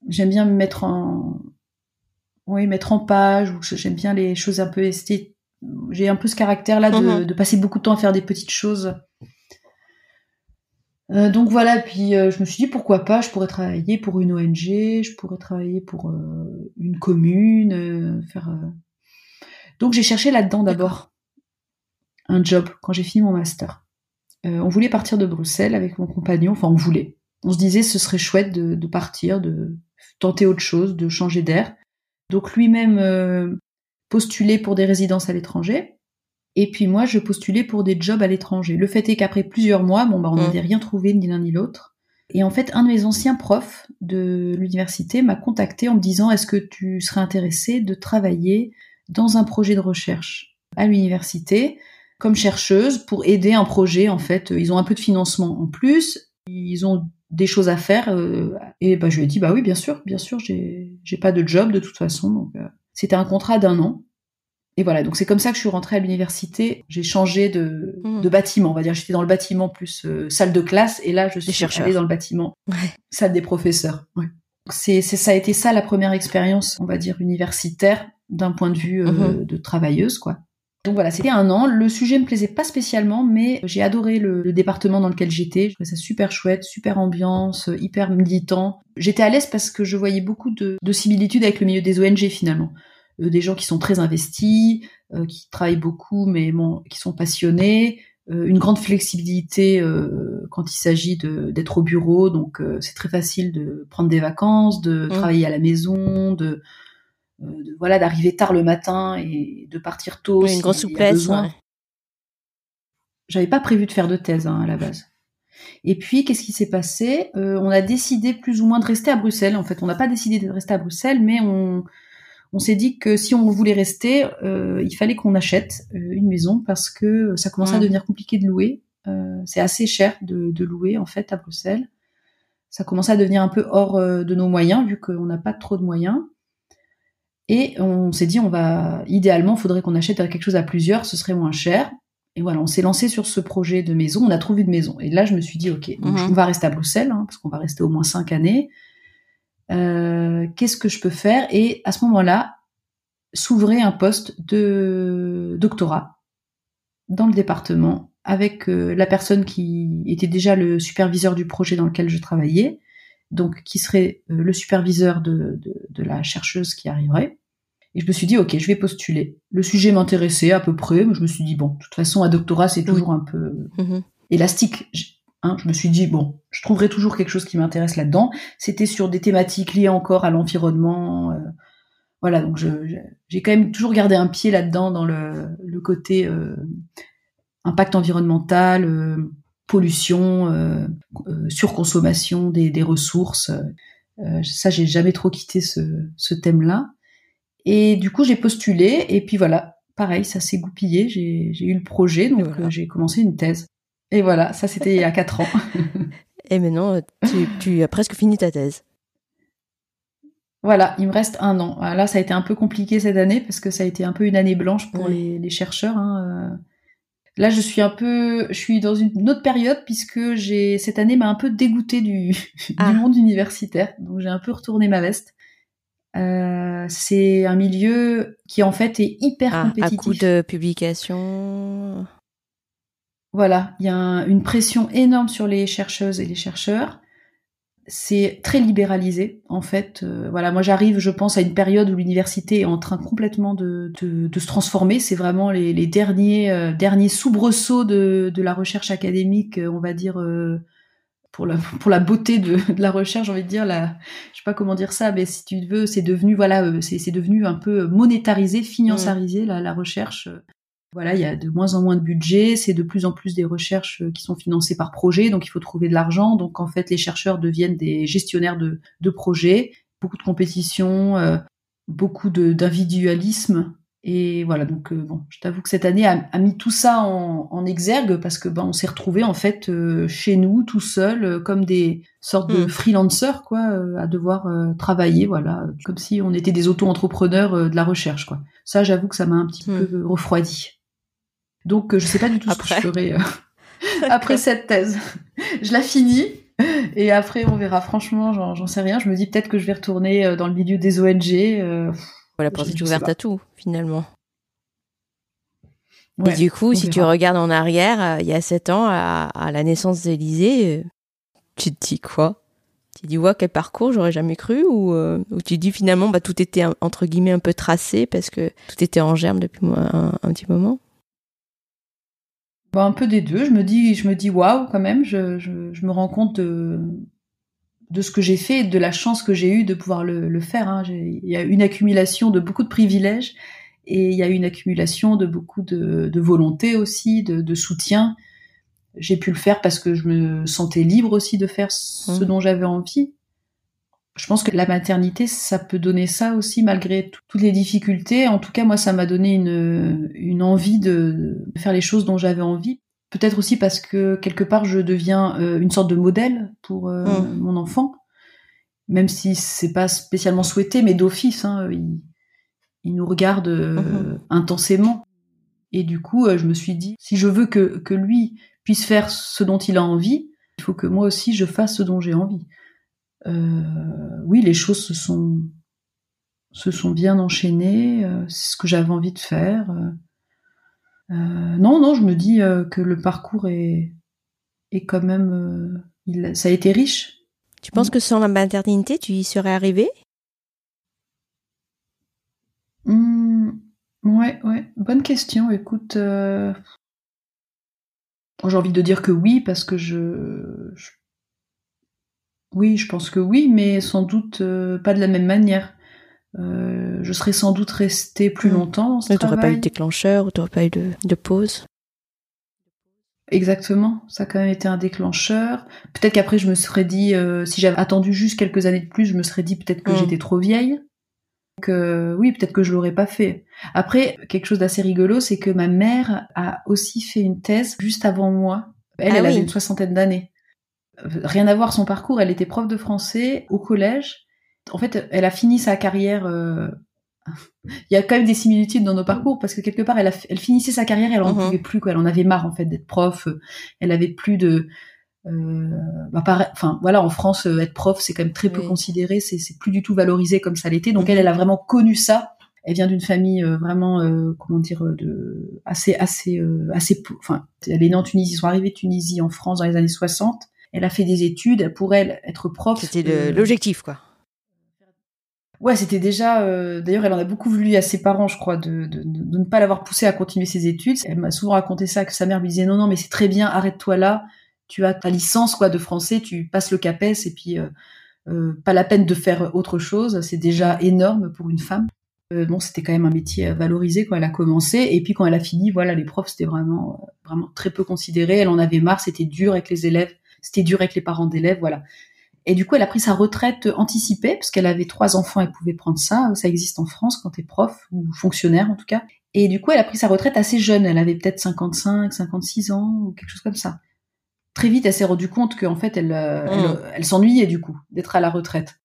Speaker 3: j'aime bien me mettre en, oui mettre en page, j'aime bien les choses un peu esthétiques. J'ai un peu ce caractère là de, mm-hmm. de passer beaucoup de temps à faire des petites choses euh, donc voilà, puis euh, je me suis dit pourquoi pas, je pourrais travailler pour une ONG, je pourrais travailler pour euh, une commune, faire. Donc j'ai cherché là-dedans d'abord un job quand j'ai fini mon master. on voulait partir de Bruxelles avec mon compagnon, enfin on voulait. On se disait ce serait chouette de, de partir, de tenter autre chose, de changer d'air. Donc lui-même postulait pour des résidences à l'étranger. Et puis moi, je postulais pour des jobs à l'étranger. Le fait est qu'après plusieurs mois, bon, bah, on mmh. n'avait rien trouvé ni l'un ni l'autre. Et en fait, un de mes anciens profs de l'université m'a contacté en me disant est-ce que tu serais intéressé de travailler dans un projet de recherche à l'université comme chercheuse pour aider un projet en fait ils ont un peu de financement en plus ils ont des choses à faire euh, et bah je lui ai dit bah oui bien sûr bien sûr j'ai j'ai pas de job de toute façon donc euh, c'était un contrat d'un an et voilà, donc c'est comme ça que je suis rentrée à l'université. J'ai changé de, mmh. de, bâtiment, on va dire. J'étais dans le bâtiment plus euh, salle de classe, et là je suis allée dans le bâtiment salle des professeurs. Ouais. C'est, ça a été ça la première expérience, on va dire universitaire, d'un point de vue euh, mmh. de travailleuse, quoi. Donc voilà, c'était un an. Le sujet me plaisait pas spécialement, mais j'ai adoré le, département dans lequel j'étais. Je trouvais ça super chouette, super ambiance, hyper militant. J'étais à l'aise parce que je voyais beaucoup de, de similitudes avec le milieu des ONG finalement. Euh, des gens qui sont très investis, euh, qui travaillent beaucoup, mais bon, qui sont passionnés, euh, une grande flexibilité quand il s'agit d'être au bureau, donc c'est très facile de prendre des vacances, de mmh. travailler à la maison, de, voilà d'arriver tard le matin et de partir tôt.
Speaker 2: une grande souplesse.
Speaker 3: J'avais pas prévu de faire de thèse hein, à la base. Et puis, qu'est-ce qui s'est passé? On a décidé plus ou moins de rester à Bruxelles. En fait, on n'a pas décidé de rester à Bruxelles, mais on, on s'est dit que si on voulait rester, euh, il fallait qu'on achète euh, une maison parce que ça commençait à devenir compliqué de louer. Euh, c'est assez cher de, louer en fait à Bruxelles. Ça commençait à devenir un peu hors de nos moyens vu qu'on n'a pas trop de moyens. Et on s'est dit, on va, idéalement, il faudrait qu'on achète quelque chose à plusieurs, ce serait moins cher. Et voilà, on s'est lancé sur ce projet de maison, on a trouvé une maison. Et là, je me suis dit, ok, donc mhm. on va rester à Bruxelles, hein, parce qu'on va rester au moins cinq années. Euh, qu'est-ce que je peux faire? Et à ce moment-là, s'ouvrait un poste de doctorat dans le département avec euh, la personne qui était déjà le superviseur du projet dans lequel je travaillais, donc qui serait euh, le superviseur de, de, la chercheuse qui arriverait. Et je me suis dit, ok, je vais postuler. Le sujet m'intéressait à peu près, mais je me suis dit, bon, de toute façon, un doctorat, c'est toujours un peu mm-hmm. élastique. Hein, je me suis dit, bon, je trouverai toujours quelque chose qui m'intéresse là-dedans. C'était sur des thématiques liées encore à l'environnement. Euh, voilà, donc j'ai quand même toujours gardé un pied là-dedans dans le, le côté euh, impact environnemental, euh, pollution, euh, surconsommation des, des ressources. ça, j'ai jamais trop quitté ce, ce thème-là. Et du coup, j'ai postulé et puis voilà, pareil, ça s'est goupillé. J'ai eu le projet, donc j'ai commencé une thèse. Et voilà, ça c'était il y a quatre ans.
Speaker 2: et maintenant, tu, tu, as presque fini ta thèse.
Speaker 3: Voilà, il me reste un an. Ah, là, ça a été un peu compliqué cette année parce que ça a été un peu une année blanche pour les, les, chercheurs. Hein. Euh. Là, je suis un peu, je suis dans une autre période puisque j'ai cette année m'a un peu dégoûté du, du ah. monde universitaire, donc j'ai un peu retourné ma veste. Euh, c'est un milieu qui en fait est hyper ah, compétitif.
Speaker 2: À coup de publication.
Speaker 3: Voilà, il y a une pression énorme sur les chercheuses et les chercheurs. C'est très libéralisé, en fait. Euh, voilà, moi j'arrive, je pense, à une période où l'université est en train complètement de, de, se transformer. C'est vraiment les, les derniers euh, derniers soubresauts de, de la recherche académique, on va dire. Euh, pour la, pour la beauté de, de la recherche, j'ai envie de dire, la, je sais pas comment dire ça, mais si tu veux, c'est devenu, voilà, c'est devenu un peu monétarisé, financiarisé, la, la recherche. Voilà, il y a de moins en moins de budget, c'est de plus en plus des recherches euh, qui sont financées par projet, donc il faut trouver de l'argent. Donc en fait, les chercheurs deviennent des gestionnaires de, de projets, beaucoup de compétition, euh, beaucoup d'individualisme. Et voilà, donc euh, bon, je t'avoue que cette année a, mis tout ça en, en exergue parce que ben on s'est retrouvé en fait chez nous tout seul comme des sortes de hmm. freelancers quoi, à devoir travailler voilà, comme si on était des auto-entrepreneurs de la recherche quoi. Ça, j'avoue que ça m'a un petit hmm. peu refroidi. Donc, euh, je sais pas du tout ce que je ferai euh, après cette thèse. je la finis. Et après, on verra. Franchement, j'en sais rien. Je me dis peut-être que je vais retourner euh, dans le milieu des ONG.
Speaker 2: voilà, pour être ouverte à tout, finalement. et du coup, si tu regardes en arrière, il y a sept ans, à, la naissance d'Élysée, tu te dis quoi? Tu te dis, ouais, quel parcours, j'aurais jamais cru Ou, ou tu te dis finalement, bah, tout était, entre guillemets, un peu tracé parce que tout était en germe depuis un petit moment?
Speaker 3: Un peu des deux. Je me dis, je me dis, waouh, quand même. Je, je, je, me rends compte de, de ce que j'ai fait et de la chance que j'ai eue de pouvoir le, le faire. Hein. Il y a une accumulation de beaucoup de privilèges et il y a une accumulation de beaucoup de, de volonté aussi, de, de soutien. J'ai pu le faire parce que je me sentais libre aussi de faire ce mmh. dont j'avais envie je pense que la maternité, ça peut donner ça aussi, malgré toutes les difficultés. En tout cas, moi, ça m'a donné une, une envie de faire les choses dont j'avais envie. Peut-être aussi parce que quelque part, je deviens euh, une sorte de modèle pour euh, mmh. mon enfant, même si c'est pas spécialement souhaité, mais d'office, hein, il, il, nous regarde euh, mmh. intensément. Et du coup, je me suis dit, si je veux que, que lui puisse faire ce dont il a envie, il faut que moi aussi je fasse ce dont j'ai envie. Euh, oui, les choses se sont se sont bien enchaînées. Euh, c'est ce que j'avais envie de faire. Euh, non, non, je me dis que le parcours est est quand même, il, ça a été riche.
Speaker 2: Tu penses que sans la maternité, tu y serais arrivé
Speaker 3: mmh, Ouais, ouais. Bonne question. Écoute, j'ai envie de dire que oui parce que je, je oui, je pense que oui, mais sans doute euh, pas de la même manière. Euh, je serais sans doute restée plus hmm. longtemps.
Speaker 2: Tu n'aurais pas eu de déclencheur, tu n'aurais pas eu de, pause?
Speaker 3: Exactement, ça a quand même été un déclencheur. Peut-être qu'après je me serais dit, euh, si j'avais attendu juste quelques années de plus, je me serais dit peut-être que hmm. j'étais trop vieille. Que oui, peut-être que je l'aurais pas fait. Après, quelque chose d'assez rigolo, c'est que ma mère a aussi fait une thèse juste avant moi. Elle, ah elle avait une soixantaine d'années rien à voir son parcours. Elle était prof de français au collège. En fait, elle a fini sa carrière. Euh, il y a quand même des similitudes dans nos parcours parce que quelque part, elle, a... elle finissait sa carrière, elle en mhm. pouvait plus. Quoi. Elle en avait marre en fait d'être prof. Elle avait plus de Euh, bah, enfin voilà, en France, euh, être prof, c'est quand même très peu considéré, c'est plus du tout valorisé comme ça l'était. Donc elle, elle a vraiment connu ça. Elle vient d'une famille euh, vraiment, comment dire, de assez, assez, assez. Enfin, elle est née en Tunisie, ils sont arrivés de Tunisie en France dans les années 60. Elle a fait des études. Pour elle, être prof,
Speaker 2: c'était l'objectif, quoi.
Speaker 3: Ouais, c'était déjà. D'ailleurs, elle en a beaucoup voulu à ses parents, je crois, de, de, de ne pas l'avoir poussée à continuer ses études. Elle m'a souvent raconté ça, que sa mère lui disait non, non, mais c'est très bien, arrête-toi là tu as ta licence quoi de français, tu passes le CAPES et puis euh, euh, pas la peine de faire autre chose, c'est déjà énorme pour une femme. Euh, bon, c'était quand même un métier valorisé quand elle a commencé et puis quand elle a fini, voilà, les profs c'était vraiment vraiment très peu considéré. Elle en avait marre, c'était dur avec les élèves, c'était dur avec les parents d'élèves, voilà. Et du coup, elle a pris sa retraite anticipée parce qu'elle avait trois enfants, elle pouvait prendre ça. Ça existe en France quand t'es prof ou fonctionnaire en tout cas. Et du coup, elle a pris sa retraite assez jeune. Elle avait peut-être 55, 56 ans ou quelque chose comme ça très vite, elle s'est rendue compte qu'en fait, elle, euh, elle, s'ennuyait du coup d'être à la retraite.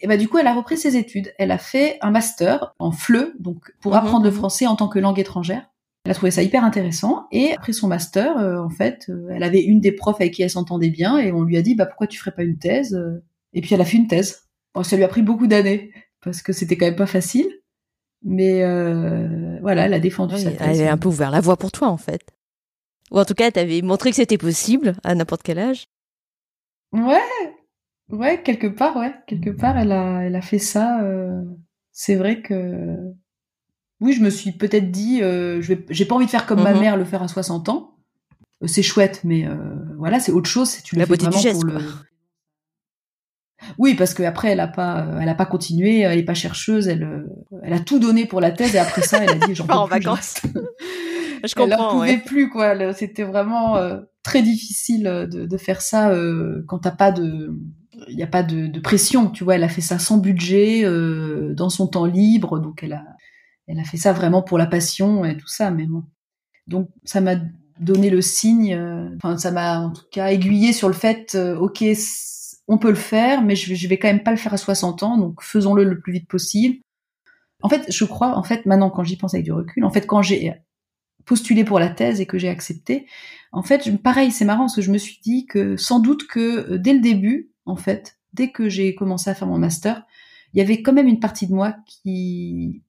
Speaker 3: Et bah du coup, elle a repris ses études. Elle a fait un master en FLE, donc pour mm-hmm, apprendre le français en tant que langue étrangère. Elle a trouvé ça hyper intéressant. Et après son master, euh, en fait, euh, elle avait une des profs avec qui elle s'entendait bien, et on lui a dit, bah pourquoi tu ferais pas une thèse Et puis elle a fait une thèse. Bon, ça lui a pris beaucoup d'années parce que c'était quand même pas facile. Mais voilà, elle a défendu sa thèse.
Speaker 2: Elle a un peu ouvert la voie pour toi, en fait. Ou en tout cas, t'avais montré que c'était possible à n'importe quel âge.
Speaker 3: Ouais, ouais, quelque part, ouais, quelque part, elle a, elle a fait ça. Euh, c'est vrai que, oui, je me suis peut-être dit, euh, je vais, j'ai pas envie de faire comme ma mhm. mère, le faire à 60 ans. Euh, c'est chouette, mais voilà, c'est autre chose. Tu
Speaker 2: la beauté du geste.
Speaker 3: Oui, parce qu'après, elle a pas, elle a pas continué, elle est pas chercheuse, elle, elle a tout donné pour la thèse et après ça, elle a dit j'en peux
Speaker 2: en
Speaker 3: plus,
Speaker 2: vacances.
Speaker 3: je comprends. Elle pouvait plus quoi. C'était vraiment euh, très difficile euh, de, de faire ça euh, quand t'as pas de, il y a pas de, de, pression. Tu vois, elle a fait ça sans budget, euh, dans son temps libre, donc elle a, elle a fait ça vraiment pour la passion et tout ça. Mais bon, donc ça m'a donné le signe. Enfin, ça m'a en tout cas aiguillé sur le fait, ok, on peut le faire, mais je je vais quand même pas le faire à 60 ans, donc faisons-le le plus vite possible. En fait, je crois, en fait, maintenant quand j'y pense avec du recul, en fait, quand j'ai postulé pour la thèse et que j'ai accepté. En fait, pareil, c'est marrant parce que je me suis dit que sans doute que euh, dès le début, en fait, dès que j'ai commencé à faire mon master, il y avait quand même une partie de moi qui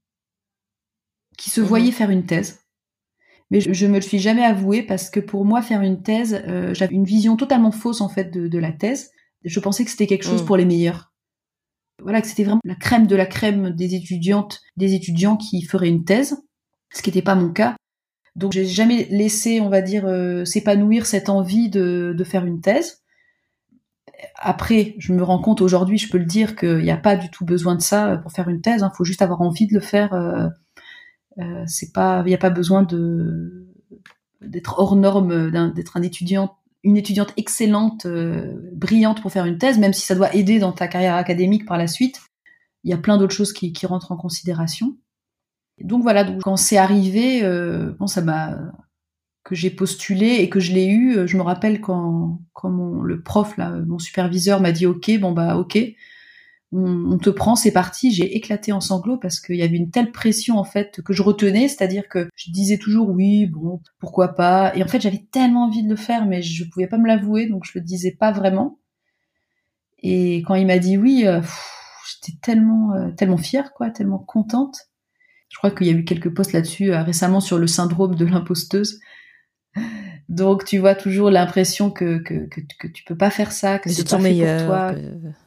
Speaker 3: qui se mhm. voyait faire une thèse. Mais je, me le suis jamais avoué parce que pour moi, faire une thèse, euh, j'avais une vision totalement fausse en fait de, la thèse. Je pensais que c'était quelque chose mhm. pour les meilleurs. Voilà, que c'était vraiment la crème de la crème des étudiantes, des étudiants qui feraient une thèse, ce qui n'était pas mon cas. Donc j'ai jamais laissé, on va dire, euh, s'épanouir cette envie de, de, faire une thèse. Après, je me rends compte aujourd'hui, je peux le dire, qu'il n'y a pas du tout besoin de ça pour faire une thèse. Il hein. faut juste avoir envie de le faire. Euh, c'est pas, il n'y a pas besoin de d'être hors norme, d'être un étudiant, une étudiante excellente, brillante pour faire une thèse, même si ça doit aider dans ta carrière académique par la suite. Il y a plein d'autres choses qui, qui rentrent en considération. Donc voilà, donc quand c'est arrivé, euh, bon, ça m'a que j'ai postulé et que je l'ai eu. Euh, je me rappelle quand, quand mon, le prof, là, mon superviseur m'a dit OK, bon bah OK, on, te prend, c'est parti. J'ai éclaté en sanglots parce qu'il y avait une telle pression en fait que je retenais, c'est-à-dire que je disais toujours oui, bon, pourquoi pas. Et en fait, j'avais tellement envie de le faire, mais je pouvais pas me l'avouer, donc je le disais pas vraiment. Et quand il m'a dit oui, euh, j'étais tellement, tellement fière, quoi, tellement contente. Je crois qu'il y a eu quelques posts là-dessus euh, récemment sur le syndrome de l'imposteuse. Donc tu vois toujours l'impression que, que, que, que, tu peux pas faire ça, que c'est pas fait pour toi. Que,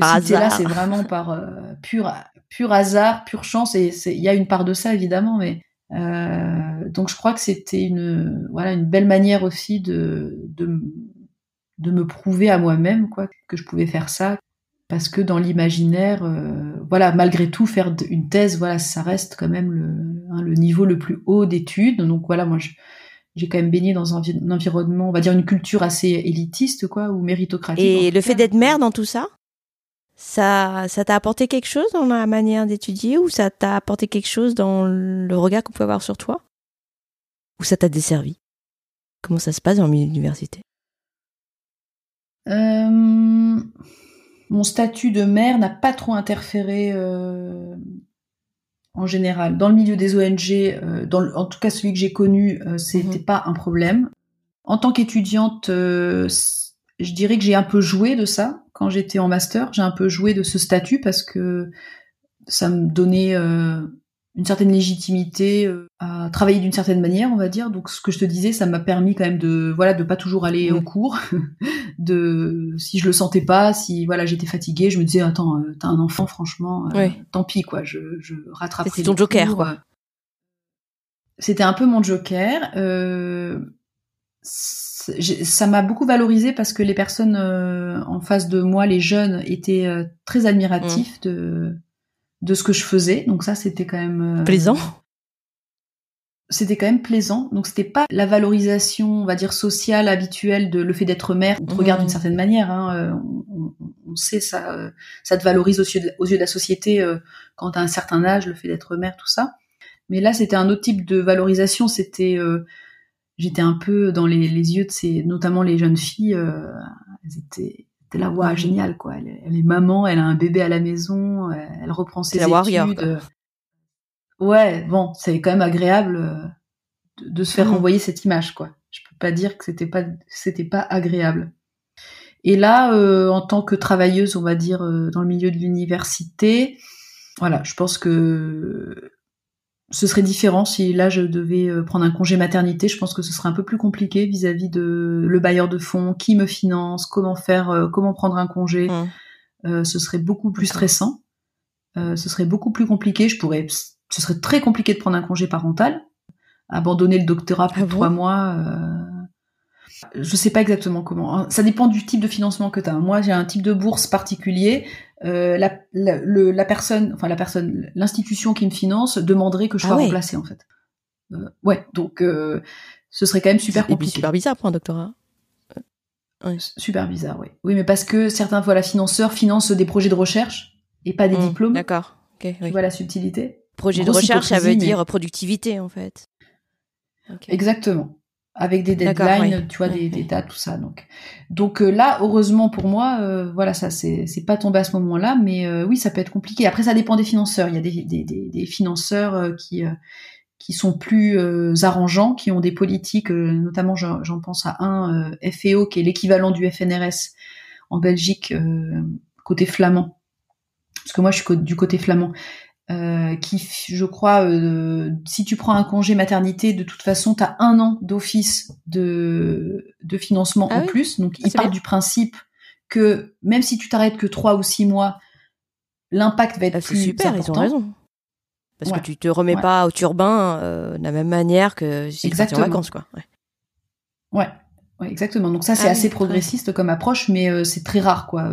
Speaker 3: si tu là, c'est vraiment par euh, pur, pur hasard, pure chance. Et il y a une part de ça évidemment, mais euh, donc je crois que c'était une voilà une belle manière aussi de, de de me prouver à moi-même quoi que je pouvais faire ça parce que dans l'imaginaire, euh, voilà, malgré tout, faire une thèse, voilà, ça reste quand même le, hein, le niveau le plus haut d'études. Donc voilà, moi, j'ai quand même baigné dans un, environnement, on va dire une culture assez élitiste, quoi, ou méritocratique.
Speaker 2: Et le fait d'être mère dans tout ça, ça, ça t'a apporté quelque chose dans la manière d'étudier, ou ça t'a apporté quelque chose dans le regard qu'on peut avoir sur toi, ou ça t'a desservi? Comment ça se passe dans l'université?
Speaker 3: Euh mon statut de mère n'a pas trop interféré euh, en général. Dans le milieu des ONG, euh, dans en tout cas celui que j'ai connu, c'était mhm. pas un problème. En tant qu'étudiante, je dirais que j'ai un peu joué de ça quand j'étais en master. J'ai un peu joué de ce statut parce que ça me donnait euh, une certaine légitimité euh, à travailler d'une certaine manière, on va dire. Donc ce que je te disais, ça m'a permis quand même de voilà de pas toujours aller au cours, de si je le sentais pas, si voilà j'étais fatiguée, je me disais attends euh, t'as un enfant franchement, euh, tant pis quoi, je je rattraperai.
Speaker 2: C'est ton joker quoi.
Speaker 3: C'était un peu mon joker. Ça m'a beaucoup valorisé parce que les personnes en face de moi, les jeunes, étaient très admiratifs mmh. de de ce que je faisais. Donc ça, c'était quand même
Speaker 2: euh, plaisant.
Speaker 3: C'était quand même plaisant. Donc c'était pas la valorisation, on va dire sociale habituelle de le fait d'être mère. On te regarde d'une mmh. certaine manière. Hein, euh, on, sait ça, euh, ça te valorise aux yeux de, aux yeux de la société quand t'as un certain âge, le fait d'être mère, tout ça. Mais là, c'était un autre type de valorisation. C'était, j'étais un peu dans les, les, yeux de ces, notamment les jeunes filles. elles étaient T'es là, waouh, génial, quoi. Elle, est maman, elle a un bébé à la maison, elle, reprend ses études. ouais, bon, c'est quand même agréable euh, de, se faire mmh. renvoyer cette image, quoi. Je peux pas dire que c'était pas, c'était pas agréable. Et là, euh, en tant que travailleuse, on va dire, euh, dans le milieu de l'université, voilà, je pense que ce serait différent si là je devais euh, prendre un congé maternité. Je pense que ce serait un peu plus compliqué vis-à-vis de le bailleur de fonds, qui me finance, comment faire, euh, comment prendre un congé. Mmh. Euh, ce serait beaucoup plus stressant. ce serait beaucoup plus compliqué. Je pourrais, ce serait très compliqué de prendre un congé parental, abandonner le doctorat pour ah trois mois. Je sais pas exactement comment. Ça dépend du type de financement que tu as. Moi, j'ai un type de bourse particulier. Euh, la, la, personne, enfin la personne, l'institution qui me finance demanderait que je sois ah remplacée en fait. Euh, ouais, donc euh, ce serait quand même super compliqué.
Speaker 2: super bizarre pour un doctorat.
Speaker 3: Super bizarre, oui. Oui, mais parce que certains voilà financeurs financent des projets de recherche et pas des mmh, diplômes.
Speaker 2: D'accord. Okay,
Speaker 3: tu vois la subtilité?
Speaker 2: Projet de recherche, ça veut dire productivité en fait.
Speaker 3: Exactement avec des deadlines, tu vois, des, des, dates, tout ça. Donc, donc euh, là, heureusement pour moi, euh, voilà, ça c'est c'est pas tombé à ce moment-là, mais euh, oui, ça peut être compliqué. Après, ça dépend des financeurs. Il y a des des, des, des financeurs qui qui sont plus arrangeants, qui ont des politiques, notamment j'en pense à un FEO qui est l'équivalent du FNRS en Belgique côté flamand. Parce que moi, je suis du côté flamand. Euh, qui, je crois, euh, si tu prends un congé maternité, de toute façon, tu as un an d'office de, de financement ah en plus. Donc, il part du principe que même si tu t'arrêtes que trois ou six mois, l'impact va être ah, plus super, ils ont raison.
Speaker 2: Parce que tu te remets pas au turbin euh, de la même manière que si tu es en vacances, quoi.
Speaker 3: Ouais. ouais. exactement. Donc ça, c'est ah assez progressiste comme approche, mais c'est très rare, quoi.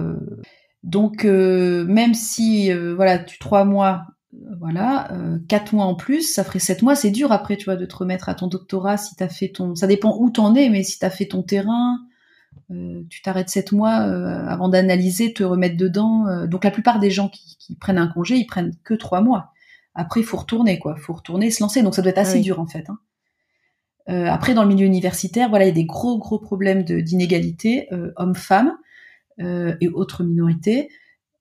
Speaker 3: Donc, même si, voilà, tu trois mois voilà, euh, quatre mois en plus, ça ferait sept mois. C'est dur après, tu vois, de te remettre à ton doctorat si t'as fait ton. Ça dépend où t'en es, mais si t'as fait ton terrain, euh, tu t'arrêtes sept mois euh, avant d'analyser, te remettre dedans. donc la plupart des gens qui, prennent un congé, ils prennent que trois mois. Après, il faut retourner, quoi. Faut retourner, se lancer. Donc ça doit être assez dur en fait. Hein. après, dans le milieu universitaire, voilà, il y a des gros gros problèmes d'inégalité hommes-femmes et autres minorités.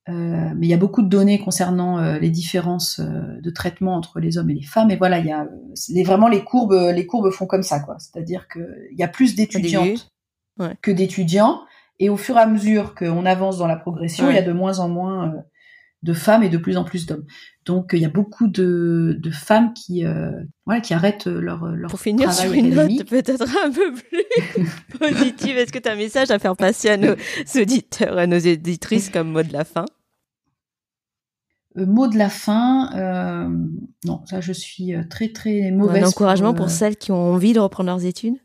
Speaker 3: Euh, mais il y a beaucoup de données concernant euh, les différences euh, de traitement entre les hommes et les femmes. Et voilà, il y a vraiment les courbes, les courbes font comme ça, quoi. C'est-à-dire qu'il y a plus d'étudiantes que d'étudiants, et au fur et à mesure qu'on avance dans la progression, il y a de moins en moins de femmes et de plus en plus d'hommes. Donc il y a beaucoup de, de femmes qui voilà qui arrêtent leur leur
Speaker 2: Pour finir sur une note peut-être un peu plus positive, est-ce que tu as un message à faire passer à nos auditeurs, à nos éditrices comme mot de la fin?
Speaker 3: euh, mot de la fin, euh, non, ça je suis euh, très très mauvaise.
Speaker 2: Un encouragement pour, celles qui ont envie de reprendre leurs études?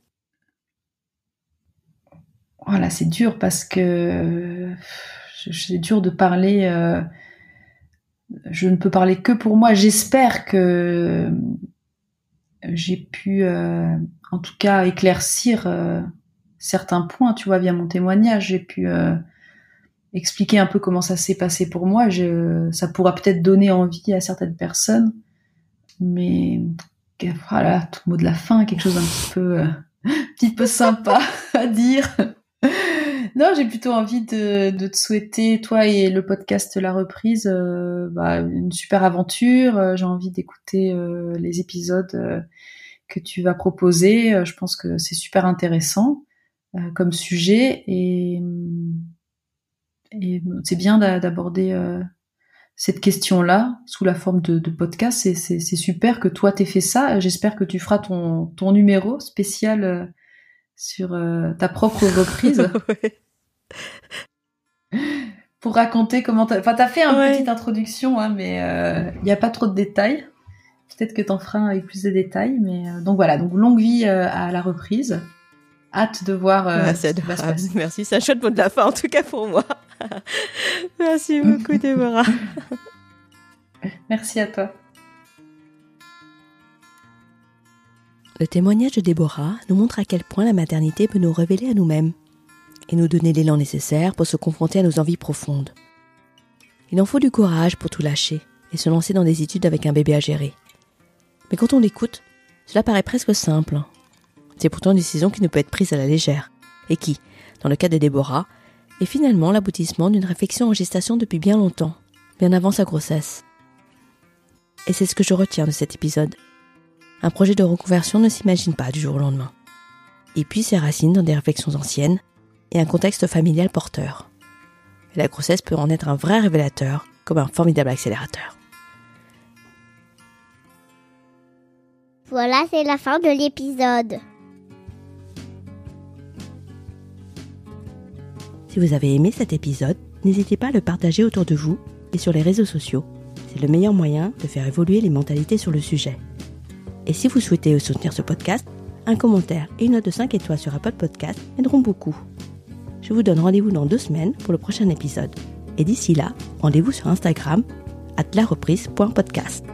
Speaker 3: Voilà, c'est dur parce que c'est dur de parler. je ne peux parler que pour moi. J'espère que j'ai pu, en tout cas, éclaircir certains points. Tu vois, via mon témoignage, j'ai pu expliquer un peu comment ça s'est passé pour moi. Je, ça pourra peut-être donner envie à certaines personnes, mais voilà, tout mot de la fin, quelque chose d'un petit peu, euh, petit peu sympa à dire. non, j'ai plutôt envie de, de, te souhaiter, toi et le podcast La Reprise, euh, bah, une super aventure. Euh, j'ai envie d'écouter les épisodes que tu vas proposer. Je pense que c'est super intéressant comme sujet et, et c'est bien d'aborder cette question-là sous la forme de, de podcast. C'est super que toi t'aies fait ça. J'espère que tu feras ton, ton numéro spécial euh, sur euh, ta propre reprise. Pour raconter comment t'as... Enfin, t'as fait une petite introduction, hein, mais il euh, n'y a pas trop de détails. Peut-être que t'en feras avec plus de détails, mais donc voilà. Donc longue vie à la reprise. Hâte de voir.
Speaker 2: Merci, Merci, c'est un chouette mot de la fin en tout cas pour moi. Merci beaucoup, Déborah.
Speaker 3: Merci à toi.
Speaker 2: Le témoignage de Déborah nous montre à quel point la maternité peut nous révéler à nous-mêmes et nous donner l'élan nécessaire pour se confronter à nos envies profondes. Il en faut du courage pour tout lâcher et se lancer dans des études avec un bébé à gérer. Mais quand on l'écoute, cela paraît presque simple. C'est pourtant une décision qui ne peut être prise à la légère et qui, dans le cas de Déborah, est finalement l'aboutissement d'une réflexion en gestation depuis bien longtemps, bien avant sa grossesse. Et c'est ce que je retiens de cet épisode. Un projet de reconversion ne s'imagine pas du jour au lendemain. Et puis ses racines dans des réflexions anciennes et un contexte familial porteur. La grossesse peut en être un vrai révélateur, comme un formidable accélérateur.
Speaker 1: Voilà, c'est la fin de l'épisode.
Speaker 2: Si vous avez aimé cet épisode, n'hésitez pas à le partager autour de vous et sur les réseaux sociaux. C'est le meilleur moyen de faire évoluer les mentalités sur le sujet. Et si vous souhaitez soutenir ce podcast, un commentaire et une note de 5 étoiles sur Apple Podcast aideront beaucoup. Je vous donne rendez-vous dans deux semaines pour le prochain épisode. Et d'ici là, rendez-vous sur Instagram, at lareprise.podcast.